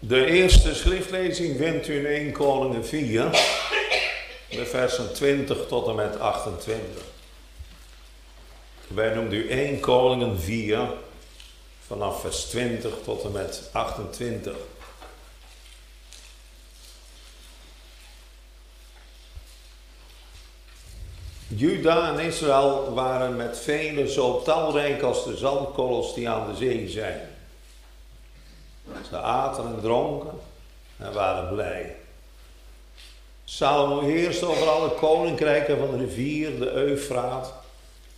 De eerste schriftlezing vindt u in 1 Koningen 4, de versen 20 tot en met 28. Wij noemen u 1 Koningen 4, vanaf vers 20 tot en met 28. Juda en Israël waren met velen zo talrijk als de zandkorrels die aan de zee zijn. Ze aten en dronken en waren blij. Salomo heerste over alle koninkrijken van de rivier, de Eufraat,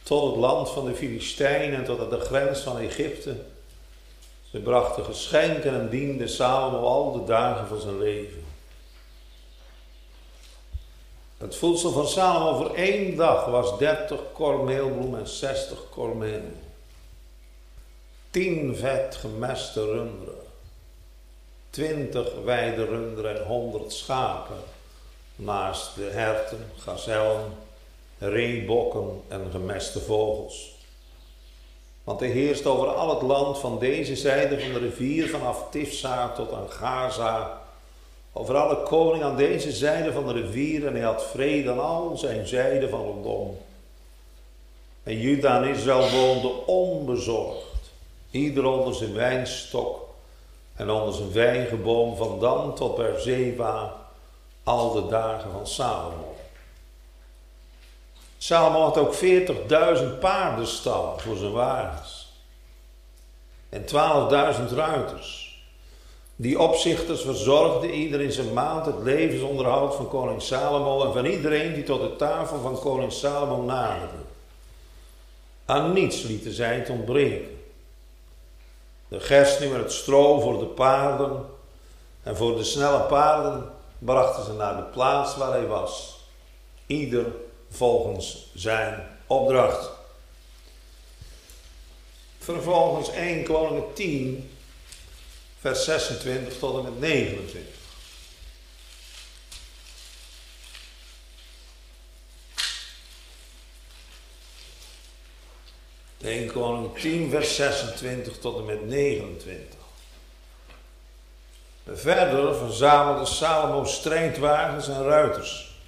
tot het land van de Filistijnen en tot aan de grens van Egypte. Ze brachten geschenken en dienden Salomo al de dagen van zijn leven. Het voedsel van Salomo voor één dag was 30 kormeelbloem en 60 kormeel. 10 vet gemeste runderen. 20 weide runderen en 100 schapen. Naast de herten, gazellen, reebokken en gemeste vogels. Want hij heerst over al het land van deze zijde van de rivier, vanaf Tifsa tot aan Gaza over alle koning aan deze zijde van de rivier en hij had vrede aan al zijn zijden van rondom. En Juda en Israël woonden onbezorgd, ieder onder zijn wijnstok en onder zijn vijgenboom van Dan tot Berzeba, al de dagen van Salomo. Salomo had ook 40.000 paardenstallen voor zijn wagens en 12.000 ruiters. Die opzichters verzorgden ieder in zijn maand het levensonderhoud van koning Salomo en van iedereen die tot de tafel van koning Salomo naderde. Aan niets lieten zij het ontbreken. De gerst nu het stro voor de paarden en voor de snelle paarden brachten ze naar de plaats waar hij was. Ieder volgens zijn opdracht. Vervolgens 1 Koningen 10 vers 26 tot en met 29. De 1 Koning 10, vers 26 tot en met 29. Verder verzamelde Salomo strijdwagens en ruiters.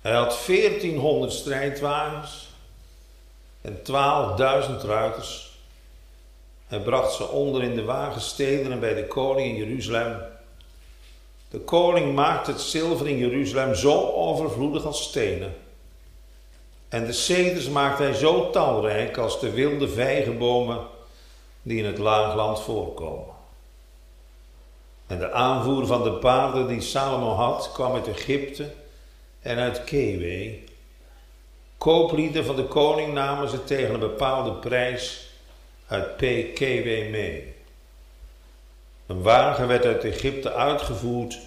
Hij had 1400 strijdwagens en 12.000 ruiters hij bracht ze onder in de wagensteden en bij de koning in Jeruzalem. De koning maakte het zilver in Jeruzalem zo overvloedig als stenen. En de ceders maakte hij zo talrijk als de wilde vijgenbomen die in het laagland voorkomen. En de aanvoer van de paarden die Salomo had, kwam uit Egypte en uit Kewe. Kooplieden van de koning namen ze tegen een bepaalde prijs uit PKW mee. Een wagen werd uit Egypte uitgevoerd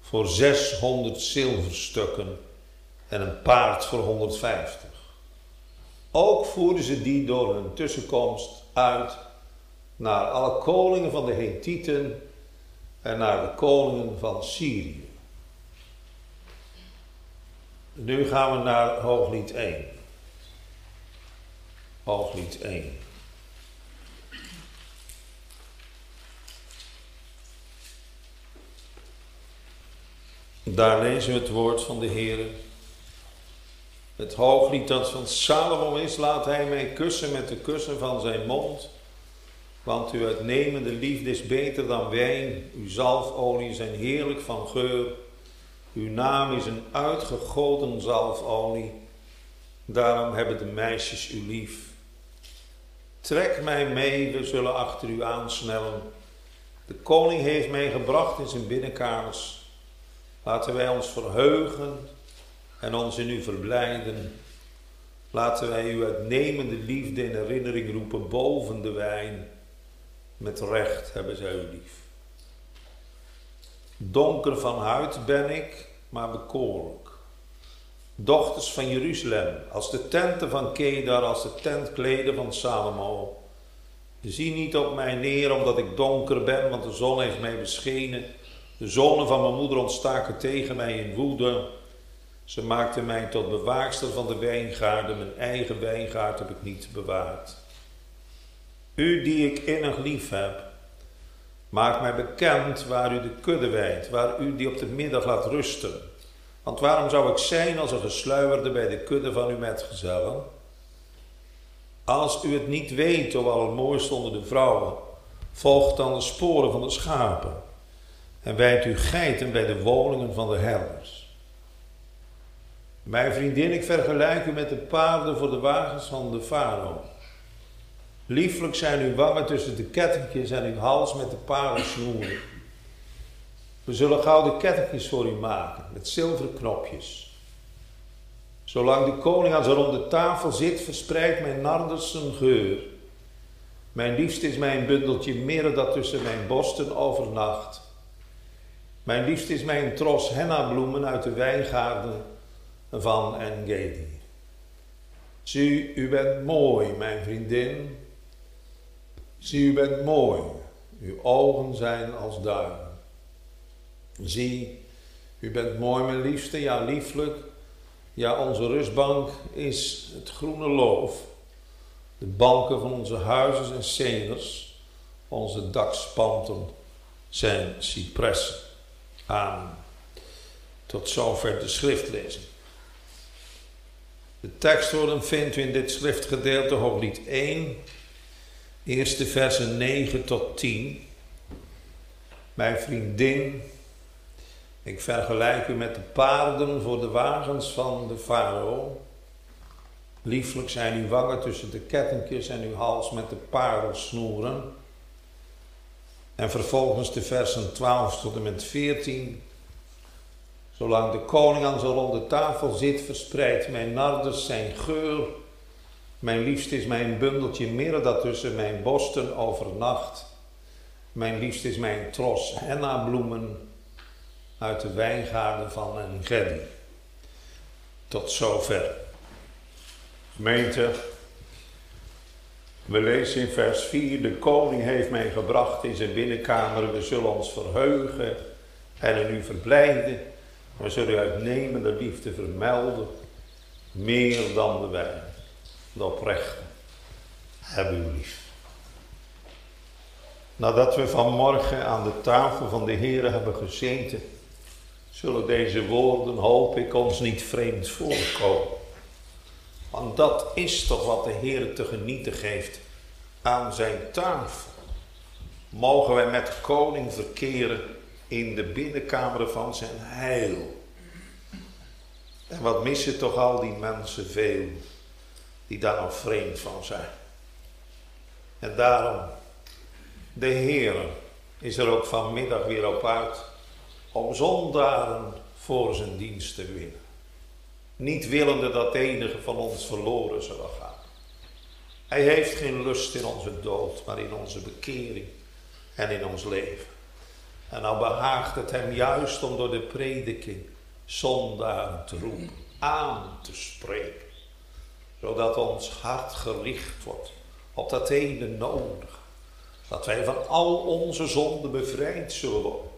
voor 600 zilverstukken en een paard voor 150. Ook voerden ze die door hun tussenkomst uit naar alle koningen van de Hethieten en naar de koningen van Syrië. Nu gaan we naar Hooglied 1. Hooglied 1. Daar lezen we het woord van de Heer. Het hooglied dat van Salomo is, laat hij mij kussen met de kussen van zijn mond. Want uw uitnemende liefde is beter dan wijn, uw zalfolie zijn heerlijk van geur. Uw naam is een uitgegoten zalfolie, daarom hebben de meisjes u lief. Trek mij mee, we zullen achter u aansnellen. De koning heeft mij gebracht in zijn binnenkamers. Laten wij ons verheugen en ons in u verblijden. Laten wij uw uitnemende liefde in herinnering roepen boven de wijn. Met recht hebben zij u lief. Donker van huid ben ik, maar bekoorlijk. Dochters van Jeruzalem, als de tenten van Kedar, als de tentkleden van Salomo. Zie niet op mij neer omdat ik donker ben, want de zon heeft mij beschenen. De zonen van mijn moeder ontstaken tegen mij in woede. Ze maakten mij tot bewaakster van de wijngaarden. Mijn eigen wijngaard heb ik niet bewaard. U die ik innig lief heb, Maak mij bekend waar u de kudde wijdt, waar u die op de middag laat rusten. Want waarom zou ik zijn als een gesluierde bij de kudde van uw metgezellen? Als u het niet weet, o allermooiste onder de vrouwen, volgt dan de sporen van de schapen en wijdt uw geiten bij de woningen van de herders. Mijn vriendin, ik vergelijk u met de paarden voor de wagens van de farao. Lieflijk zijn uw wangen tussen de kettingjes en uw hals met de parelsnoeren. We zullen gouden kettingjes voor u maken met zilveren knopjes. Zolang de koning aan zijn ronde tafel zit, verspreidt mijn narders een geur. Mijn liefste is mijn bundeltje mirre dat tussen mijn borsten overnacht. Mijn liefste is mijn tros hennabloemen uit de wijngaarden van Engedi. Zie, u bent mooi, mijn vriendin. Zie, u bent mooi. Uw ogen zijn als duimen. Zie, u bent mooi, mijn liefste, ja, lieflijk. Ja, onze rustbank is het groene loof. De banken van onze huizen zijn ceders. Onze dakspanten zijn cipressen. Amen. Tot zover de schriftlezing. De tekstwoorden vindt u in dit schriftgedeelte, hooglied 1, eerste versen 9 tot 10. Mijn vriendin, ik vergelijk u met de paarden voor de wagens van de farao. Lieflijk zijn uw wangen tussen de kettingjes en uw hals met de parelsnoeren. En vervolgens de versen 12 tot en met 14. Zolang de koning aan zijn ronde tafel zit, verspreidt mijn nardus zijn geur. Mijn liefste is mijn bundeltje mirre dat tussen mijn borsten overnacht. Mijn liefste is mijn tros henna-bloemen uit de wijngaarden van Engedi. Tot zover. Gemeente, we lezen in vers 4, de koning heeft mij gebracht in zijn binnenkamer, we zullen ons verheugen en in u verblijden. We zullen uitnemende liefde vermelden, meer dan de wijn. De oprechte, heb u lief. Nadat we vanmorgen aan de tafel van de Heer hebben gezeten, zullen deze woorden, hoop ik, ons niet vreemd voorkomen. Want dat is toch wat de Heer te genieten geeft aan zijn tafel. Mogen wij met koning verkeren in de binnenkamer van zijn heil. En wat missen toch al die mensen veel die daar nog vreemd van zijn. En daarom, de Heer is er ook vanmiddag weer op uit om zondaren voor zijn dienst te winnen. Niet willende dat enige van ons verloren zou gaan. Hij heeft geen lust in onze dood, maar in onze bekering en in ons leven. En nou behaagt het hem juist om door de prediking zondaren te roepen, aan te spreken. Zodat ons hart gericht wordt op dat ene nodig. Dat wij van al onze zonden bevrijd zullen worden.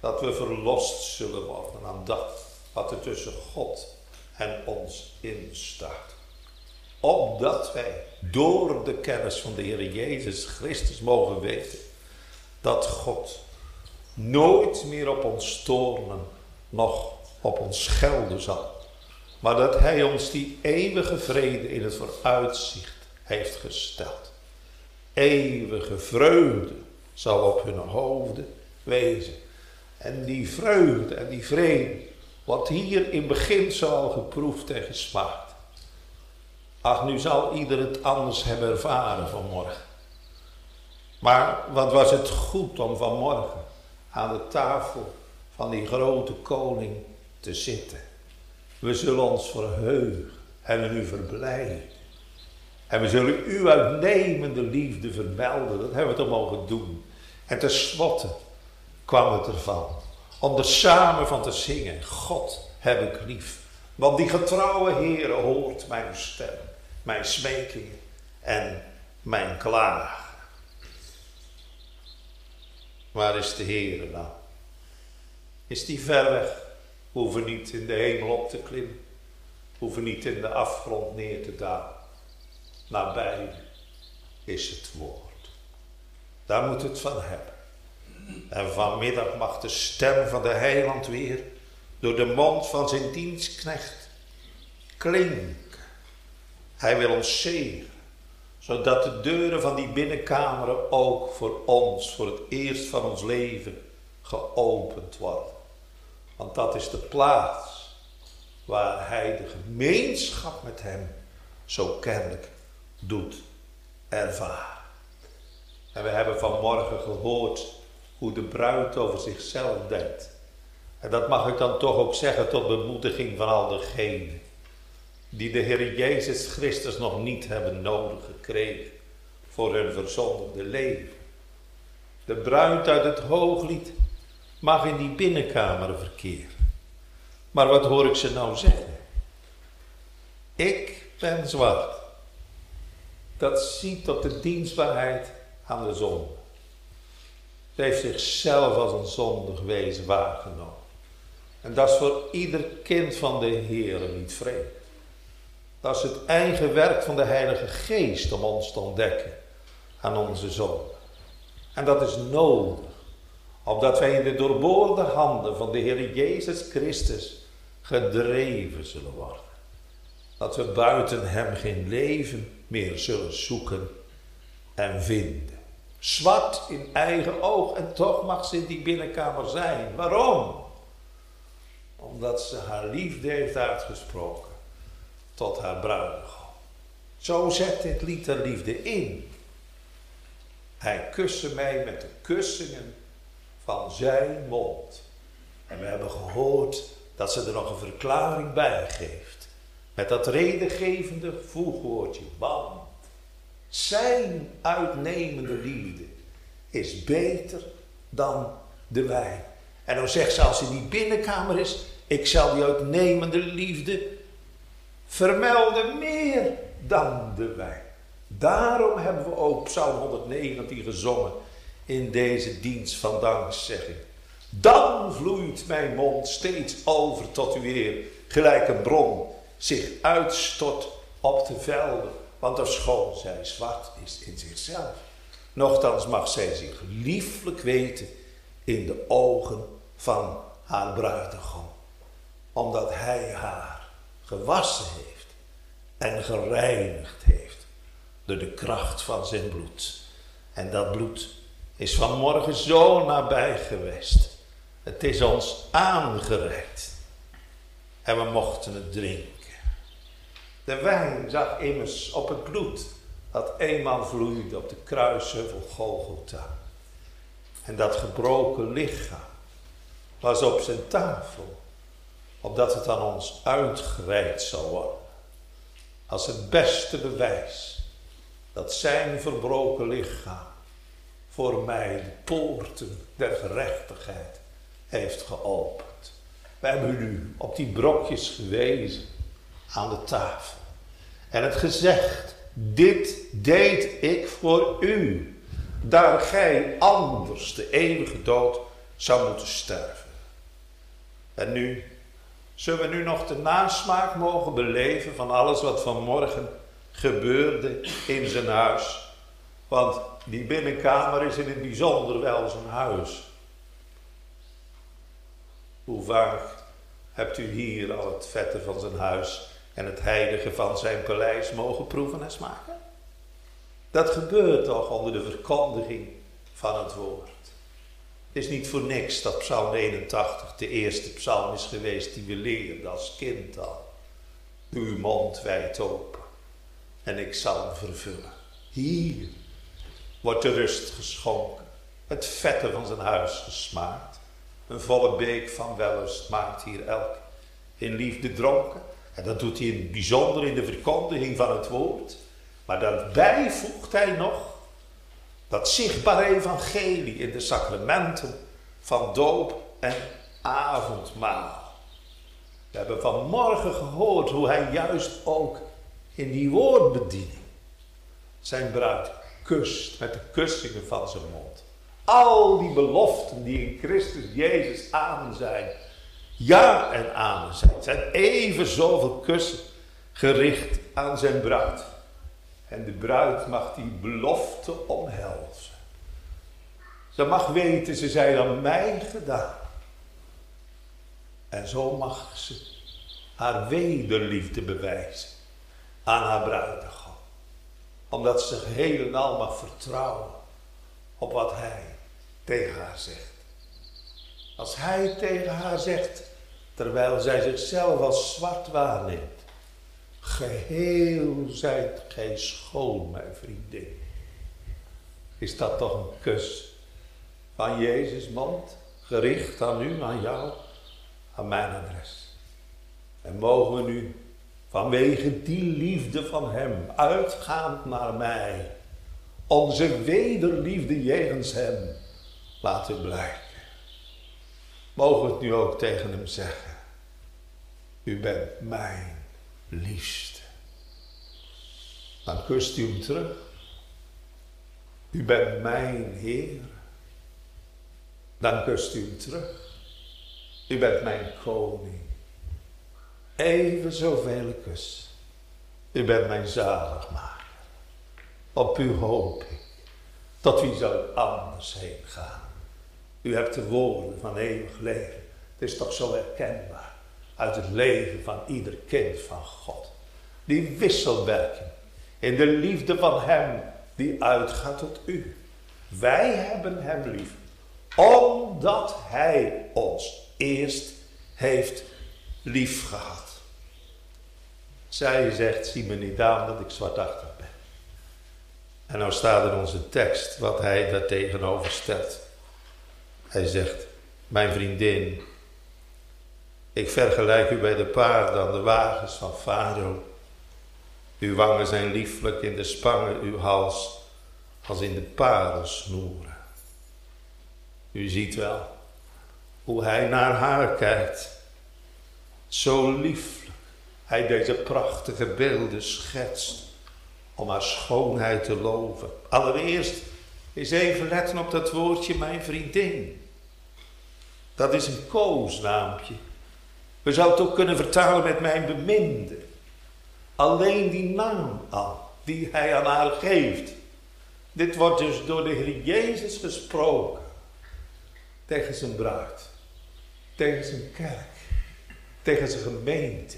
Dat we verlost zullen worden aan dat wat er tussen God en ons instaat. Opdat wij door de kennis van de Heer Jezus Christus mogen weten dat God nooit meer op ons toornen, nog op ons schelden zal. Maar dat Hij ons die eeuwige vrede in het vooruitzicht heeft gesteld. Eeuwige vreugde zal op hun hoofden wezen. En die vreugde en die vrede wordt hier in beginsel al geproefd en gesmaakt. Ach, nu zal ieder het anders hebben ervaren vanmorgen. Maar wat was het goed om vanmorgen aan de tafel van die grote koning te zitten. We zullen ons verheugen en u verblijden. En we zullen uw uitnemende liefde vermelden. Dat hebben we toch mogen doen. En tenslotte kwam het ervan. Om er samen van te zingen. God heb ik lief. Want die getrouwe Heer hoort mijn stem. Mijn smekingen en mijn klagen. Waar is de Heer nou? Is die ver weg? We hoeven niet in de hemel op te klimmen. Hoeven niet in de afgrond neer te dalen. Nabij is het woord. Daar moet het van hebben. En vanmiddag mag de stem van de heiland weer door de mond van zijn dienstknecht klinken. Hij wil ons zegen, zodat de deuren van die binnenkameren ook voor ons, voor het eerst van ons leven, geopend worden. Want dat is de plaats waar hij de gemeenschap met hem zo kennelijk doet ervaren. En we hebben vanmorgen gehoord hoe de bruid over zichzelf denkt. En dat mag ik dan toch ook zeggen tot bemoediging van al degenen die de Heer Jezus Christus nog niet hebben nodig gekregen voor hun verzondigde leven. De bruid uit het hooglied mag in die binnenkamer verkeren. Maar wat hoor ik ze nou zeggen? Ik ben zwart. Dat ziet op de dienstbaarheid aan de zonde. Ze heeft zichzelf als een zondig wezen waargenomen. En dat is voor ieder kind van de Heer niet vreemd. Dat is het eigen werk van de Heilige Geest om ons te ontdekken aan onze zonde. En dat is nodig, opdat wij in de doorboorde handen van de Heer Jezus Christus gedreven zullen worden. Dat we buiten Hem geen leven meer zullen zoeken en vinden. Zwart in eigen oog en toch mag ze in die binnenkamer zijn. Waarom? Omdat ze haar liefde heeft uitgesproken tot haar bruidegom. Zo zet dit lied de liefde in. Hij kuste mij met de kussingen van zijn mond. En we hebben gehoord dat ze er nog een verklaring bij geeft. Met dat redengevende voegwoordje, want zijn uitnemende liefde is beter dan de wijn. En dan zegt ze als in die binnenkamer is, ik zal die uitnemende liefde vermelden meer dan de wijn. Daarom hebben we ook Psalm 119 gezongen in deze dienst van dankzegging. Dan vloeit mijn mond steeds over tot u weer, gelijk een bron zich uitstort op de velden, want schoon zij zwart is in zichzelf. Nochtans mag zij zich lieflijk weten in de ogen van haar bruidegom, omdat hij haar gewassen heeft en gereinigd heeft door de kracht van zijn bloed. En dat bloed is vanmorgen zo nabij geweest. Het is ons aangereikt. En we mochten het drinken. De wijn zag immers op het bloed dat eenmaal vloeide op de kruisheuvel Golgotha. En dat gebroken lichaam was op zijn tafel, opdat het aan ons uitgereikt zou worden. Als het beste bewijs dat zijn verbroken lichaam voor mij de poorten der gerechtigheid heeft geopend. We hebben u op die brokjes gewezen aan de tafel. En het gezegd, dit deed ik voor u, daar gij anders de eeuwige dood zou moeten sterven. En nu, zullen we nu nog de nasmaak mogen beleven van alles wat vanmorgen gebeurde in zijn huis. Want die binnenkamer is in het bijzonder wel zijn huis. Hoe vaak hebt u hier al het vette van zijn huis en het heilige van zijn paleis mogen proeven en smaken? Dat gebeurt toch onder de verkondiging van het woord. Is niet voor niks dat Psalm 81 de eerste psalm is geweest die we leerden als kind al. Uw mond wijd open en ik zal hem vervullen. Hier wordt de rust geschonken, het vette van zijn huis gesmaakt. Een volle beek van wellust maakt hier elk in liefde dronken. En dat doet hij in bijzonder in de verkondiging van het woord. Maar daarbij voegt hij nog dat zichtbare evangelie in de sacramenten van doop en avondmaal. We hebben vanmorgen gehoord hoe hij juist ook in die woordbediening zijn bruid kust met de kussingen van zijn mond. Al die beloften die in Christus Jezus amen zijn, ja en amen zijn, zijn even zoveel kussen gericht aan zijn bruid. En de bruid mag die belofte omhelzen. Ze mag weten, ze zijn aan mij gedaan. En zo mag ze haar wederliefde bewijzen aan haar bruidegom. Omdat ze geheel mag vertrouwen op wat hij tegen haar zegt. Als hij tegen haar zegt, terwijl zij zichzelf als zwart waarneemt. Geheel zijt gij schoon, mijn vriendin. Is dat toch een kus van Jezus mond, gericht aan u, aan jou, aan mijn adres. En mogen we nu vanwege die liefde van Hem, uitgaand naar mij, onze wederliefde jegens Hem laten blijken. Mogen we het nu ook tegen Hem zeggen. U bent mijn liefste. Dan kust u hem terug. U bent mijn Heer. Dan kust u hem terug. U bent mijn koning. Even zoveel kus. U bent mijn zaligmaker. Op u hoop ik. Tot wie zou anders heen gaan? U hebt de woorden van eeuwig leven. Het is toch zo herkenbaar uit het leven van ieder kind van God. Die wisselwerking in de liefde van Hem die uitgaat tot u. Wij hebben Hem lief, omdat Hij ons eerst heeft lief gehad. Zij zegt, zie me niet aan dat ik zwartachtig ben. En nou staat in onze tekst wat hij daar tegenover stelt. Hij zegt, mijn vriendin, ik vergelijk u bij de paarden aan de wagens van Farao. Uw wangen zijn lieflijk in de spangen, uw hals als in de parelsnoeren. U ziet wel hoe hij naar haar kijkt. Zo lieflijk. Hij deze prachtige beelden schetst om haar schoonheid te loven. Allereerst is even letten op dat woordje mijn vriendin. Dat is een koosnaampje. We zouden het ook kunnen vertalen met mijn beminde. Alleen die naam al, die hij aan haar geeft. Dit wordt dus door de Heer Jezus gesproken. Tegen zijn bruid. Tegen zijn kerk. Tegen zijn gemeente.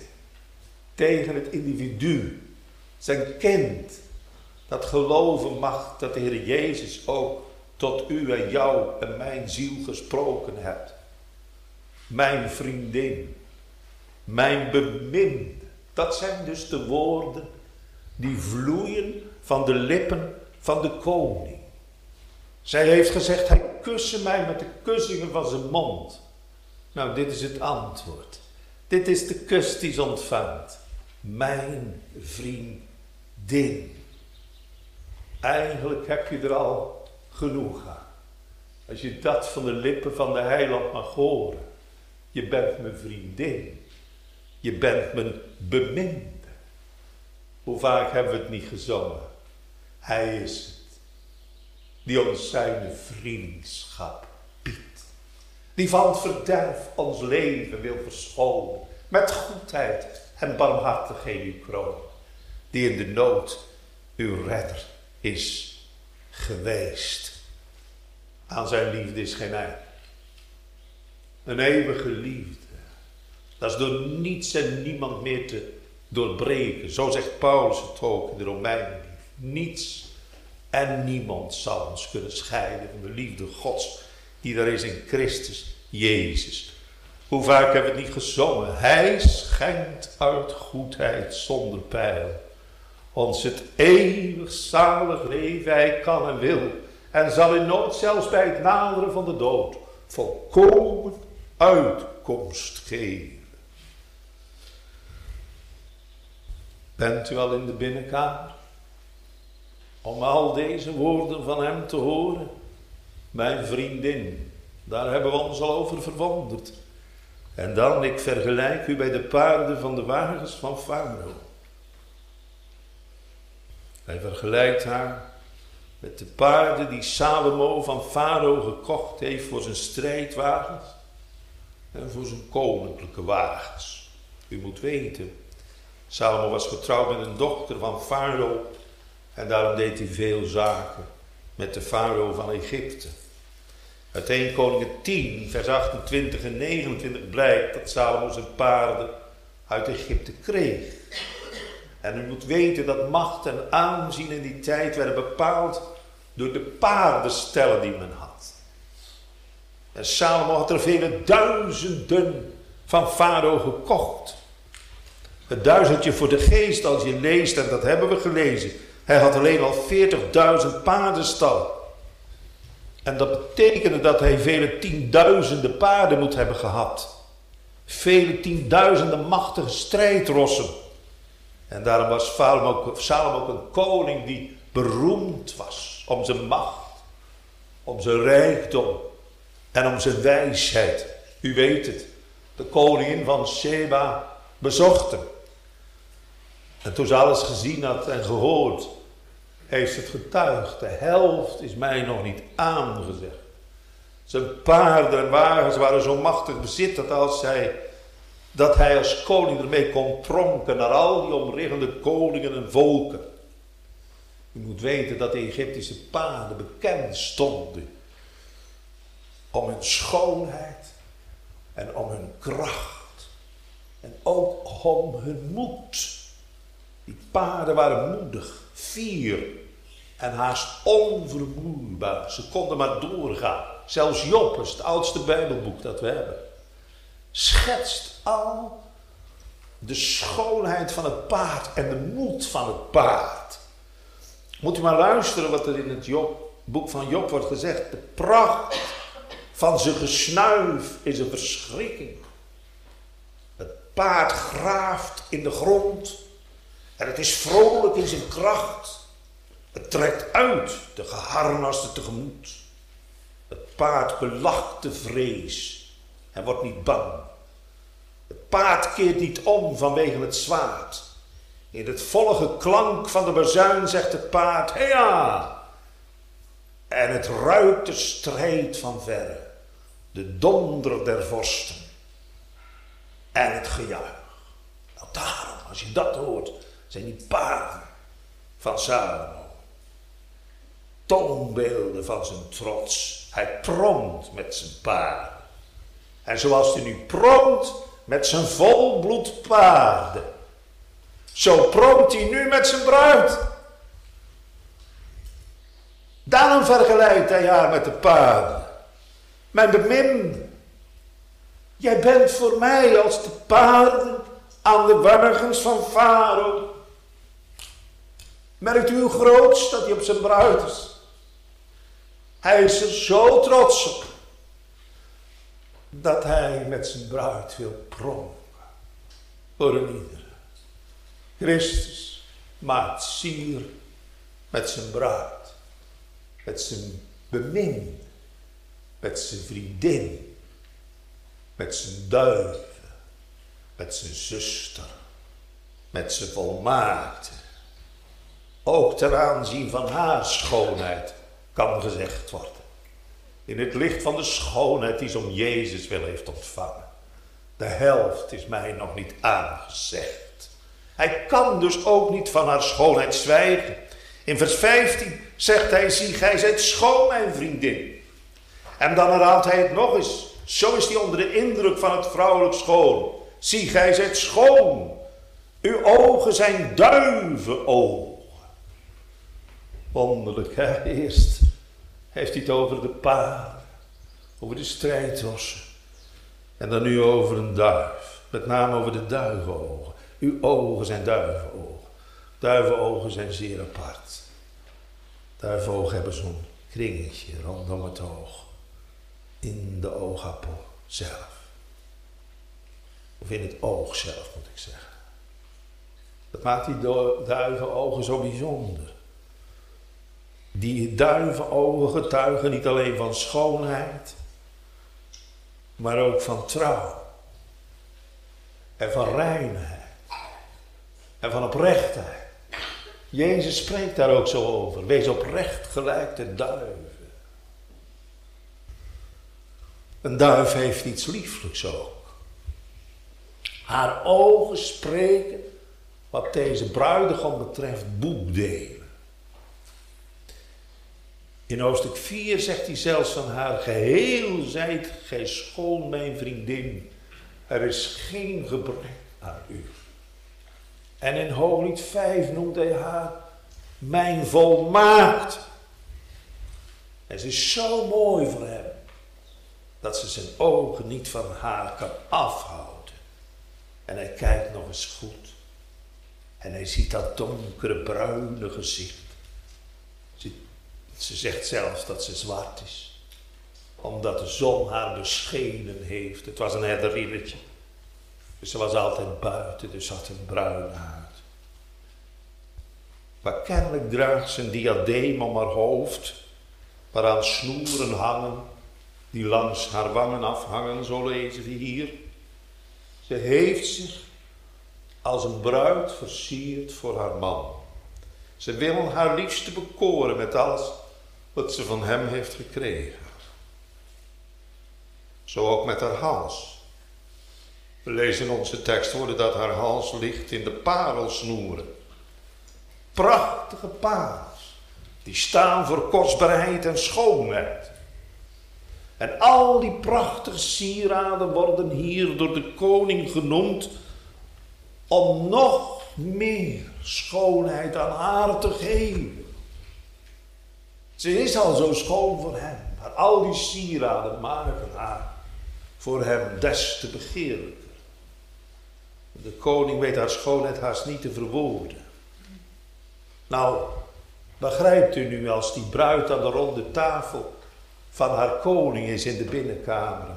Tegen het individu. Zijn kind. Dat geloven mag dat de Heer Jezus ook tot u en jou en mijn ziel gesproken hebt. Mijn vriendin. Mijn beminde. Dat zijn dus de woorden die vloeien van de lippen van de koning. Zij heeft gezegd, hij kuste mij met de kussingen van zijn mond. Nou, dit is het antwoord. Dit is de kus die ze ontvangt. Mijn vriendin. Eigenlijk heb je er al genoeg aan. Als je dat van de lippen van de heiland mag horen. Je bent mijn vriendin. Je bent mijn beminde. Hoe vaak hebben we het niet gezongen? Hij is het. Die ons zijn vriendschap biedt. Die van het verderf ons leven wil verschonen. Met goedheid en barmhartigheid uw kroon. Die in de nood uw redder is geweest. Aan zijn liefde is geen eind. Een eeuwige liefde. Dat is door niets en niemand meer te doorbreken. Zo zegt Paulus het ook in de Romeinen. Niets en niemand zal ons kunnen scheiden van de liefde Gods die er is in Christus Jezus. Hoe vaak hebben we het niet gezongen? Hij schenkt uit goedheid zonder pijl. Ons het eeuwig zalig leven hij kan en wil. En zal in nood zelfs bij het naderen van de dood volkomen uitkomst geven. Bent u al in de binnenkamer? Om al deze woorden van hem te horen? Mijn vriendin, daar hebben we ons al over verwonderd. En dan, ik vergelijk u bij de paarden van de wagens van Farao. Hij vergelijkt haar met de paarden die Salomo van Farao gekocht heeft voor zijn strijdwagens en voor zijn koninklijke wagens. U moet weten, Salomo was getrouwd met een dochter van Farao en daarom deed hij veel zaken met de farao van Egypte. Uit 1 Koningen 10, vers 28 en 29 blijkt dat Salomo zijn paarden uit Egypte kreeg. En u moet weten dat macht en aanzien in die tijd werden bepaald door de paardenstellen die men had. En Salomo had er vele duizenden van Farao gekocht. Het duizendje voor de geest als je leest, en dat hebben we gelezen. Hij had alleen al 40.000 paardenstallen. En dat betekende dat hij vele tienduizenden paarden moet hebben gehad. Vele tienduizenden machtige strijdrossen. En daarom was Salomo ook een koning die beroemd was om zijn macht, om zijn rijkdom en om zijn wijsheid. U weet het, de koningin van Sheba bezocht hem. En toen ze alles gezien had en gehoord, heeft het getuigd. De helft is mij nog niet aangezegd. Zijn paarden en wagens waren zo machtig bezit dat als hij, dat hij als koning ermee kon pronken naar al die omringende koningen en volken. U moet weten dat de Egyptische paarden bekend stonden om hun schoonheid en om hun kracht en ook om hun moed. Die paarden waren moedig, fier en haast onvermoeibaar. Ze konden maar doorgaan. Zelfs Job, het oudste Bijbelboek dat we hebben, schetst al de schoonheid van het paard en de moed van het paard. Moet u maar luisteren wat er in het Job, boek van Job wordt gezegd. De pracht van zijn gesnuif is een verschrikking. Het paard graaft in de grond en het is vrolijk in zijn kracht. Het trekt uit de geharnaste tegemoet. Het paard belacht de vrees en wordt niet bang. Het paard keert niet om vanwege het zwaard. In het volle klank van de bazuin zegt het paard, ja. En het ruikt de strijd van verre, de donder der vorsten en het gejuich. Nou daarom, als je dat hoort, zijn die paarden van Salomo. Toonbeelden van zijn trots. Hij pronkt met zijn paarden. En zoals hij nu pronkt met zijn volbloed paarden zo pronkt hij nu met zijn bruid. Daarom vergelijkt hij haar met de paarden. Mijn beminde, jij bent voor mij als de paarden aan de wagens van Farao. Merkt u hoe groot dat hij op zijn bruid is? Hij is er zo trots op dat hij met zijn bruid wil pronken voor een ieder. Christus maakt sier met zijn bruid, met zijn bemin, met zijn vriendin, met zijn duiven, met zijn zuster, met zijn volmaakte. Ook ten aanzien van haar schoonheid kan gezegd worden. In het licht van de schoonheid die ze om Jezus wil heeft ontvangen. De helft is mij nog niet aangezegd. Hij kan dus ook niet van haar schoonheid zwijgen. In vers 15 zegt hij, zie, gij zijt schoon, mijn vriendin. En dan herhaalt hij het nog eens. Zo is hij onder de indruk van het vrouwelijk schoon. Zie, gij zijt schoon. Uw ogen zijn duivenogen. Wonderlijk, hè? Eerst heeft hij het over de paarden, over de strijdrossen. En dan nu over een duif. Met name over de duivenogen. Uw ogen zijn duivenogen. Duivenogen zijn zeer apart. Duivenogen hebben zo'n kringetje rondom het oog. In de oogappel zelf. Of in het oog zelf moet ik zeggen. Dat maakt die duivenogen zo bijzonder. Die duivenogen getuigen niet alleen van schoonheid, maar ook van trouw en van reinheid en van oprechtheid. Jezus spreekt daar ook zo over. Wees oprecht gelijk de duiven. Een duif heeft iets lieflijks ook. Haar ogen spreken wat deze bruidegom betreft boekdelen. In hoofdstuk 4 zegt hij zelfs van haar: Geheel zijt gij schoon, mijn vriendin. Er is geen gebrek aan u. En in Hooglied 5 noemt hij haar mijn volmaakt. En ze is zo mooi voor hem dat ze zijn ogen niet van haar kan afhouden. En hij kijkt nog eens goed. En hij ziet dat donkere bruine gezicht. Ze, ze zegt zelfs dat ze zwart is. Omdat de zon haar beschenen heeft. Het was een herderinnetje. Dus ze was altijd buiten, dus had een bruin haar. Maar kennelijk draagt ze een diadeem om haar hoofd, waaraan snoeren hangen, die langs haar wangen afhangen, zo lezen we hier. Ze heeft zich als een bruid versierd voor haar man. Ze wil haar liefste bekoren met alles wat ze van hem heeft gekregen. Zo ook met haar hals. We lezen in onze tekstwoorden dat haar hals ligt in de parelsnoeren. Prachtige parels. Die staan voor kostbaarheid en schoonheid. En al die prachtige sieraden worden hier door de koning genoemd om nog meer schoonheid aan haar te geven. Ze is al zo schoon voor hem, maar al die sieraden maken haar voor hem des te begeerlijker. De koning weet haar schoonheid haast niet te verwoorden. Nou, begrijpt u nu als die bruid aan de ronde tafel van haar koning is in de binnenkamer.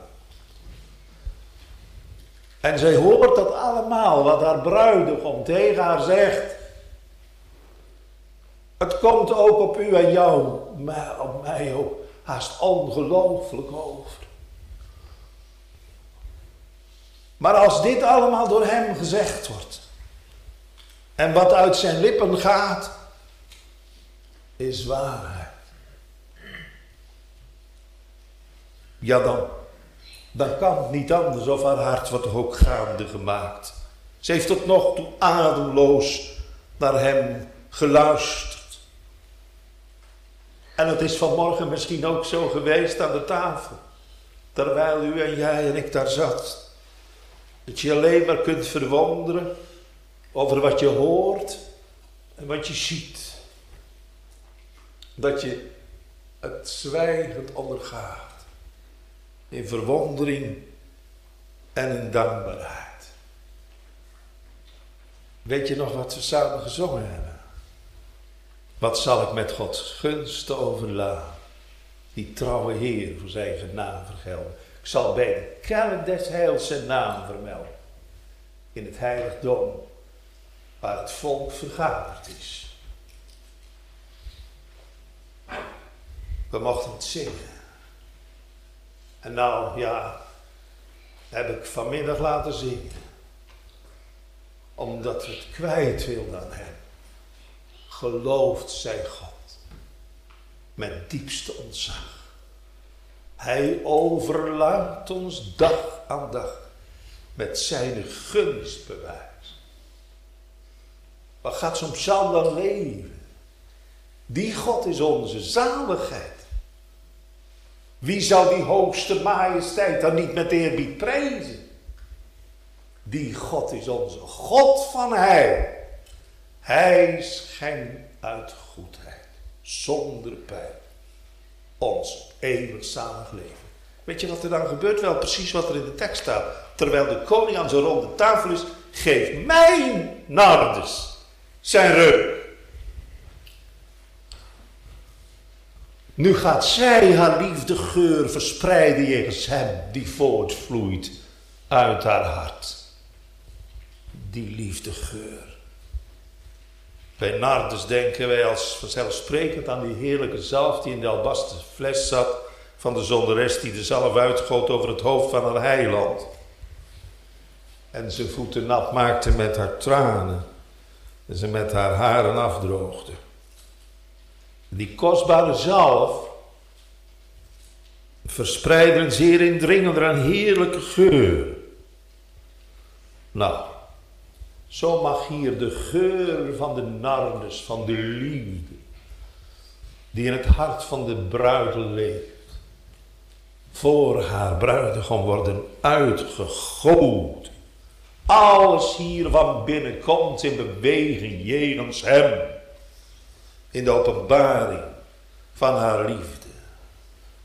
En zij hoort dat allemaal, wat haar bruidegom tegen haar zegt. Het komt ook op u en jou, maar op mij ook, haast ongelooflijk over. Maar als dit allemaal door hem gezegd wordt, en wat uit zijn lippen gaat, is waarheid. Ja, dan, dan kan het niet anders of haar hart wordt ook gaande gemaakt. Ze heeft tot nog toe ademloos naar hem geluisterd. En het is vanmorgen misschien ook zo geweest aan de tafel. Terwijl u en jij en ik daar zat. Dat je alleen maar kunt verwonderen over wat je hoort en wat je ziet. Dat je het zwijgend ondergaat. In verwondering en in dankbaarheid. Weet je nog wat we samen gezongen hebben? Wat zal ik met Gods gunst overlaten? Die trouwe Heer voor zijn genade vergelden. Ik zal bij de kelk des heils zijn naam vermelden. In het heiligdom waar het volk vergaderd is. We mochten het zingen. En nou, ja, heb ik vanmiddag laten zingen. Omdat we het kwijt wilden aan hem. Geloofd zij God. Met diepste ontzag. Hij overlaat ons dag aan dag met zijn gunstbewijs. Wat gaat zo'n psalm dan leven? Die God is onze zaligheid. Wie zou die hoogste majesteit dan niet met eerbied prijzen? Die God is onze God van Hij. Hij schenkt uit goedheid, zonder pijn, ons eeuwig zalig leven. Weet je wat er dan gebeurt? Wel precies wat er in de tekst staat. Terwijl de koning aan zijn ronde tafel is, geef mijn nardes zijn rug. Nu gaat zij haar liefdegeur verspreiden jegens hem die voortvloeit uit haar hart. Die liefdegeur. Bij Nardes denken wij als vanzelfsprekend aan die heerlijke zalf die in de albasten fles zat van de zonderes die de zalf uitgoot over het hoofd van haar heiland. En zijn voeten nat maakte met haar tranen en ze met haar haren afdroogde. Die kostbare zalf verspreidde een zeer indringende en heerlijke geur. Nou, zo mag hier de geur van de nardes, van de liefde, die in het hart van de bruid leeft, voor haar bruidegom worden uitgegoten. Alles hier van binnen komt in beweging jegens hem. In de openbaring van haar liefde.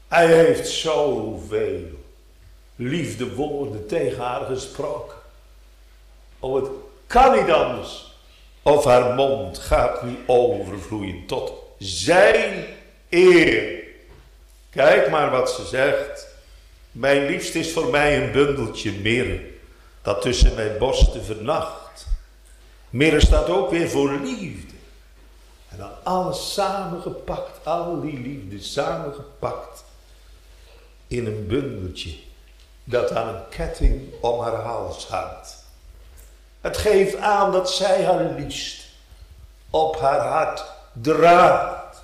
Hij heeft zoveel liefdewoorden tegen haar gesproken. Oh, het kan niet anders. Of haar mond gaat nu overvloeien tot zijn eer. Kijk maar wat ze zegt. Mijn liefst is voor mij een bundeltje mirre dat tussen mijn borsten vernacht. Mirre staat ook weer voor liefde. En dan alles samengepakt, al die liefde samengepakt in een bundeltje dat aan een ketting om haar hals hangt. Het geeft aan dat zij haar liefst op haar hart draagt.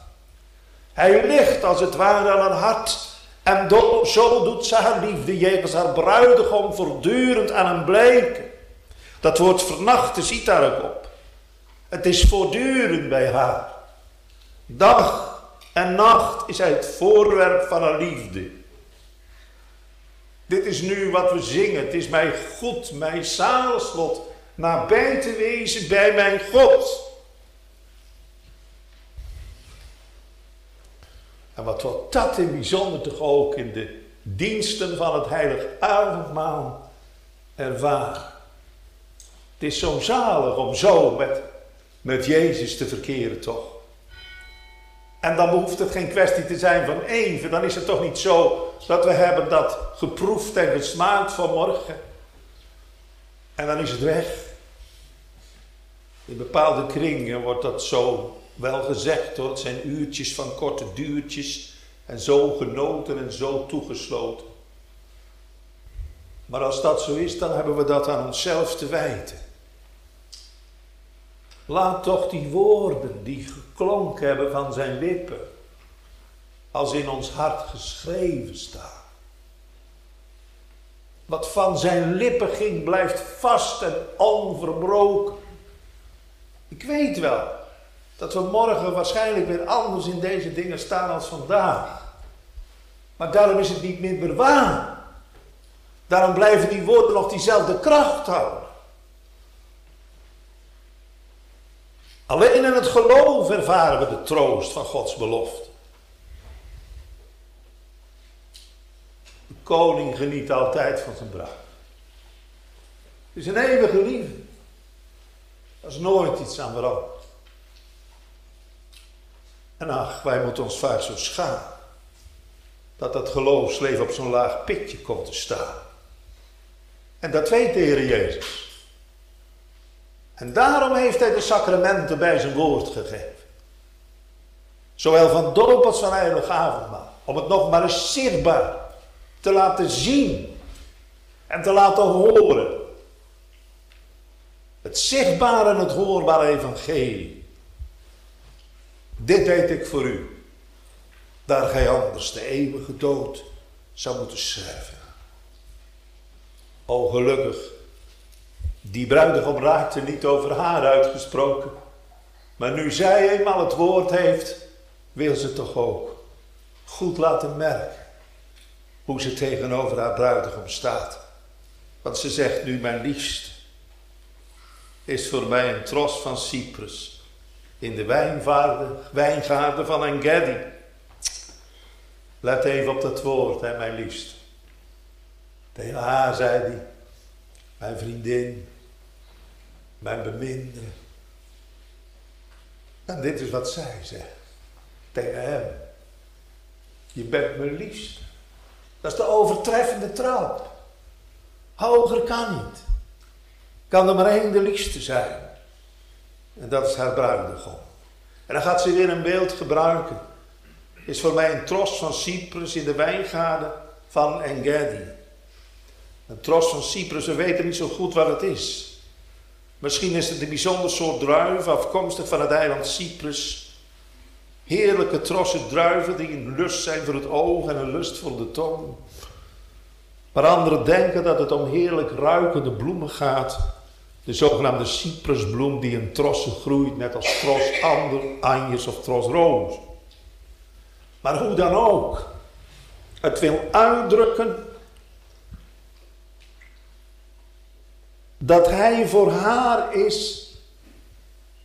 Hij ligt als het ware aan haar hart en zo doet ze haar liefde jegens haar bruidegom voortdurend aan hem blijken. Dat woord vernachten ziet daar ook op. Het is voortdurend bij haar. Dag en nacht is hij het voorwerp van haar liefde. Dit is nu wat we zingen. Het is mij goed, mijn zaligslot, nabij te wezen bij mijn God. En wat wordt dat in bijzonder toch ook in de diensten van het heilig avondmaal ervaren. Het is zo zalig om zo met, met Jezus te verkeren toch. En dan behoeft het geen kwestie te zijn van even. Dan is het toch niet zo dat we hebben dat geproefd en gesmaakt vanmorgen. En dan is het weg. In bepaalde kringen wordt dat zo wel gezegd hoor. Het zijn uurtjes van korte duurtjes. En zo genoten en zo toegesloten. Maar als dat zo is, dan hebben we dat aan onszelf te wijten. Laat toch die woorden die geklonken hebben van zijn lippen, als in ons hart geschreven staan. Wat van zijn lippen ging, blijft vast en onverbroken. Ik weet wel dat we morgen waarschijnlijk weer anders in deze dingen staan als vandaag. Maar daarom is het niet minder waar. Daarom blijven die woorden nog diezelfde kracht houden. Alleen in het geloof ervaren we de troost van Gods belofte. Koning geniet altijd van zijn bruid. Het is een eeuwige liefde. Dat is nooit iets aan veranderd. En ach, wij moeten ons vaak zo schamen. Dat dat geloofsleven op zo'n laag pitje komt te staan. En dat weet de Heer Jezus. En daarom heeft hij de sacramenten bij zijn woord gegeven. Zowel van doop als van heilig avondmaal. Om het nog maar eens zichtbaar te laten zien. En te laten horen. Het zichtbare en het hoorbare evangelie. Dit weet ik voor u. Daar gij anders de eeuwige dood zou moeten sterven. O gelukkig die bruidegom raakte niet over haar uitgesproken. Maar nu zij eenmaal het woord heeft, wil ze toch ook goed laten merken hoe ze tegenover haar bruidegom staat. Want ze zegt nu, mijn liefst is voor mij een tros van Cyprus in de wijngaarden van Engedi. Let even op dat woord, hè, mijn liefst. Tegen haar zei hij, mijn vriendin, mijn beminde. En dit is wat zij zegt tegen. Je bent mijn liefste. Dat is de overtreffende trouw. Hoger kan niet. Kan er maar één de liefste zijn. En dat is haar bruidegom. En dan gaat ze weer een beeld gebruiken. Is voor mij een tros van Cyprus in de wijngaarden van Engedi. Een tros van Cyprus, we weten niet zo goed wat het is. Misschien is het een bijzonder soort druiven, afkomstig van het eiland Cyprus. Heerlijke trossen druiven die een lust zijn voor het oog en een lust voor de tong. Maar anderen denken dat het om heerlijk ruikende bloemen gaat. De zogenaamde cyprusbloem die in trossen groeit, net als tros ander, anjes of tros roos. Maar hoe dan ook. Het wil uitdrukken dat hij voor haar is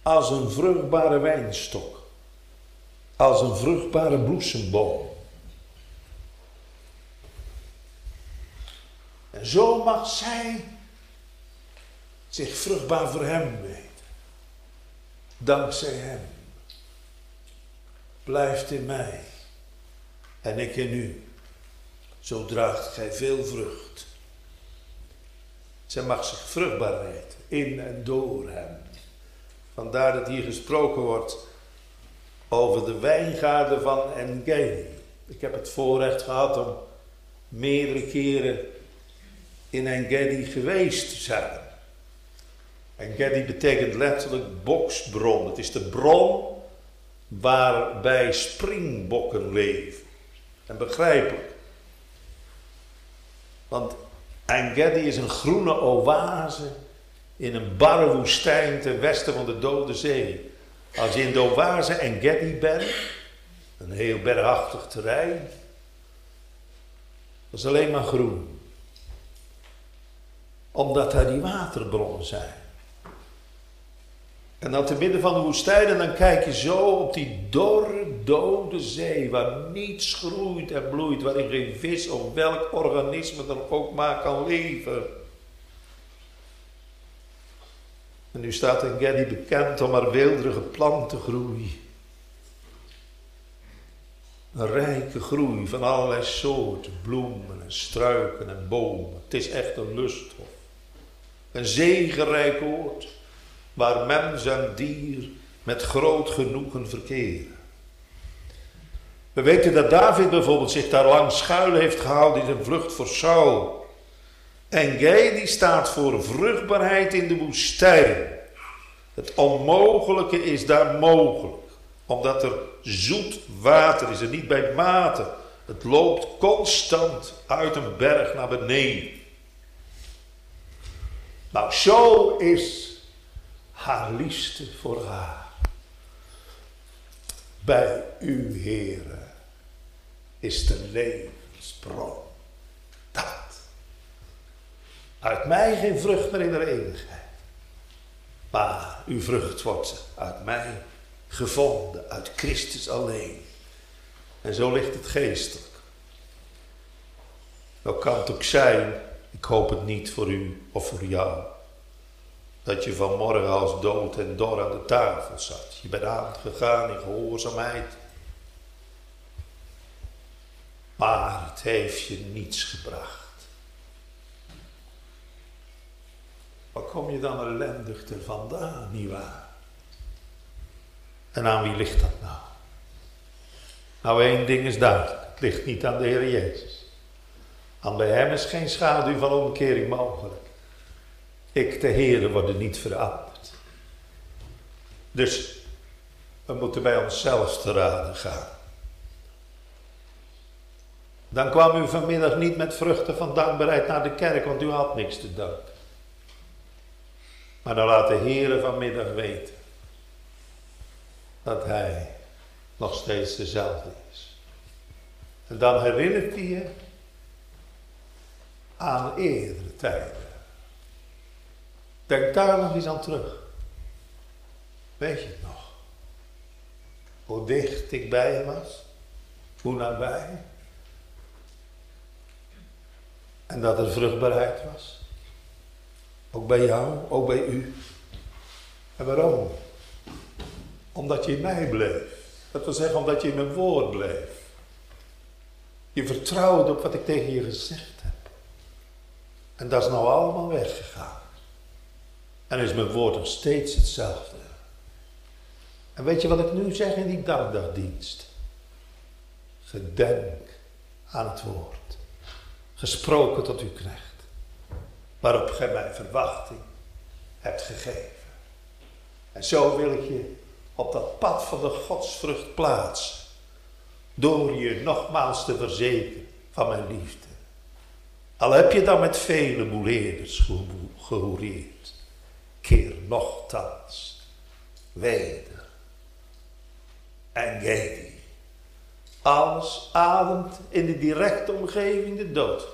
als een vruchtbare wijnstok, als een vruchtbare bloesemboom. En zo mag zij zich vruchtbaar voor hem weten. Dankzij hem. Blijft in mij en ik in u. Zo draagt gij veel vrucht. Zij mag zich vruchtbaar weten in en door hem. Vandaar dat hier gesproken wordt over de wijngaarden van Engedi. Ik heb het voorrecht gehad om meerdere keren in Engedi geweest te zijn. Engedi betekent letterlijk boksbron. Het is de bron waarbij springbokken leven. En begrijpelijk. Want Engedi is een groene oase in een barre woestijn ten westen van de Dode Zee. Als je in de oase Engedi bent, een heel bergachtig terrein, dat is alleen maar groen. Omdat daar die waterbronnen zijn. En dan te midden van de woestijn en dan kijk je zo op die dorre, dode zee, waar niets groeit en bloeit, waarin geen vis of welk organisme dan ook maar kan leven. En nu staat Engedi bekend om haar weelderige plantengroei. Een rijke groei van allerlei soorten, bloemen en struiken en bomen. Het is echt een lusthof. Een zegenrijk oord waar mens en dier met groot genoegen verkeren. We weten dat David bijvoorbeeld zich daar lang schuil heeft gehouden in zijn vlucht voor Saul. En jij die staat voor vruchtbaarheid in de woestijn. Het onmogelijke is daar mogelijk, omdat er zoet water is en niet bij mate. Het loopt constant uit een berg naar beneden. Nou, zo is haar liefste voor haar. Bij u, Heere, is de levensbron. Uit mij geen vrucht meer in de eeuwigheid. Maar uw vrucht wordt uit mij gevonden, uit Christus alleen. En zo ligt het geestelijk. Nou kan het ook zijn, ik hoop het niet voor u of voor jou dat je vanmorgen als dood en dor aan de tafel zat. Je bent aangegaan in gehoorzaamheid. Maar het heeft je niets gebracht. Kom je dan ellendig te vandaan, nietwaar? En aan wie ligt dat nou? Nou, één ding is duidelijk. Het ligt niet aan de Heer Jezus. Aan bij hem is geen schaduw van omkering mogelijk. Ik, de Heer, worden niet veranderd. Dus we moeten bij onszelf te raden gaan. Dan kwam u vanmiddag niet met vruchten van dankbaarheid naar de kerk, want u had niks te danken. Maar dan laat de Heer vanmiddag weten dat Hij nog steeds dezelfde is. En dan herinnert hij je aan eerdere tijden. Denk daar nog eens aan terug. Weet je het nog? Hoe dicht ik bij je was? Hoe nabij? En dat er vruchtbaarheid was? Ook bij jou, ook bij u. En waarom? Omdat je in mij bleef. Dat wil zeggen, omdat je in mijn woord bleef. Je vertrouwde op wat ik tegen je gezegd heb. En dat is nou allemaal weggegaan. En is mijn woord nog steeds hetzelfde. En weet je wat ik nu zeg in die dankdagdienst? Gedenk aan het woord. Gesproken tot uw knecht. Waarop gij mij verwachting hebt gegeven. En zo wil ik je op dat pad van de godsvrucht plaatsen. Door je nogmaals te verzekeren van mijn liefde. Al heb je dan met vele moeleerders gehoereerd keer nogthans weder. En Gedi, Alles ademt in de directe omgeving de dood.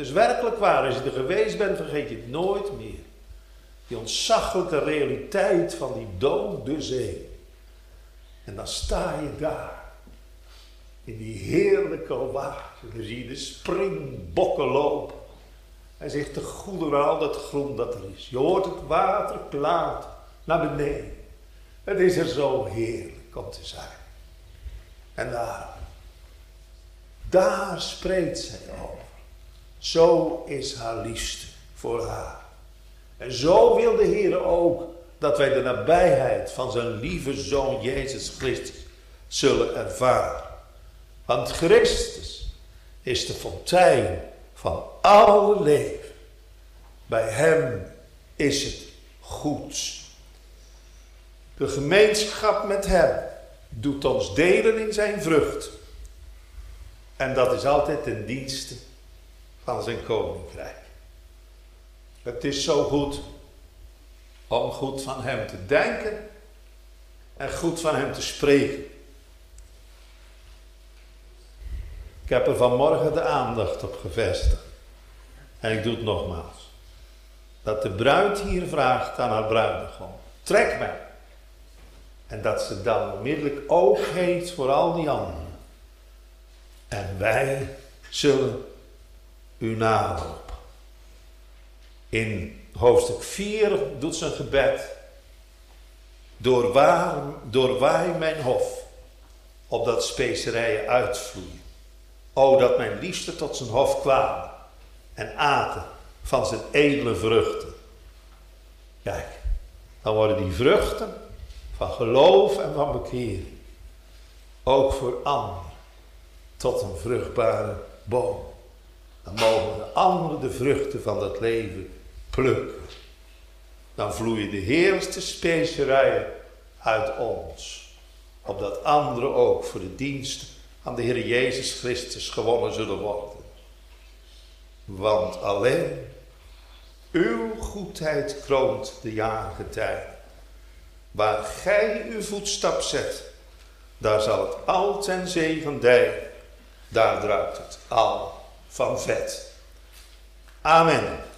Dus werkelijk waar, als je er geweest bent, vergeet je het nooit meer. Die ontzaglijke realiteit van die dode zee. En dan sta je daar. In die heerlijke water. Dan zie je de springbokken lopen. Hij zegt de goederen al dat groen dat er is. Je hoort het water klaart naar beneden. Het is er zo heerlijk om te zijn. En daar, daar spreekt zij over. Zo is haar liefste voor haar. En zo wil de Heer ook dat wij de nabijheid van zijn lieve Zoon Jezus Christus zullen ervaren. Want Christus is de fontein van alle leven. Bij Hem is het goed. De gemeenschap met Hem doet ons delen in Zijn vrucht. En dat is altijd ten dienste van Zijn koninkrijk. Het is zo goed om goed van Hem te denken en goed van Hem te spreken. Ik heb er vanmorgen de aandacht op gevestigd. En ik doe het nogmaals. Dat de bruid hier vraagt aan haar bruidegom. Trek mij. En dat ze dan onmiddellijk oog heeft voor al die anderen. En wij zullen u naroepen. In hoofdstuk 4 doet ze een gebed. Doorwaai, doorwaai mijn hof, opdat specerijen uitvloeien. O, dat mijn liefste tot zijn hof kwamen en aten van zijn edele vruchten. Kijk, dan worden die vruchten van geloof en van bekering ook voor anderen tot een vruchtbare boom. Mogen de anderen de vruchten van dat leven plukken. Dan vloeien de heerlijkste specerijen uit ons. Opdat anderen ook voor de dienst aan de Heer Jezus Christus gewonnen zullen worden. Want alleen uw goedheid kroont de jarige tijd. Waar gij uw voetstap zet, daar zal het al ten zegen dijen. Daar druipt het al van vet. Amen.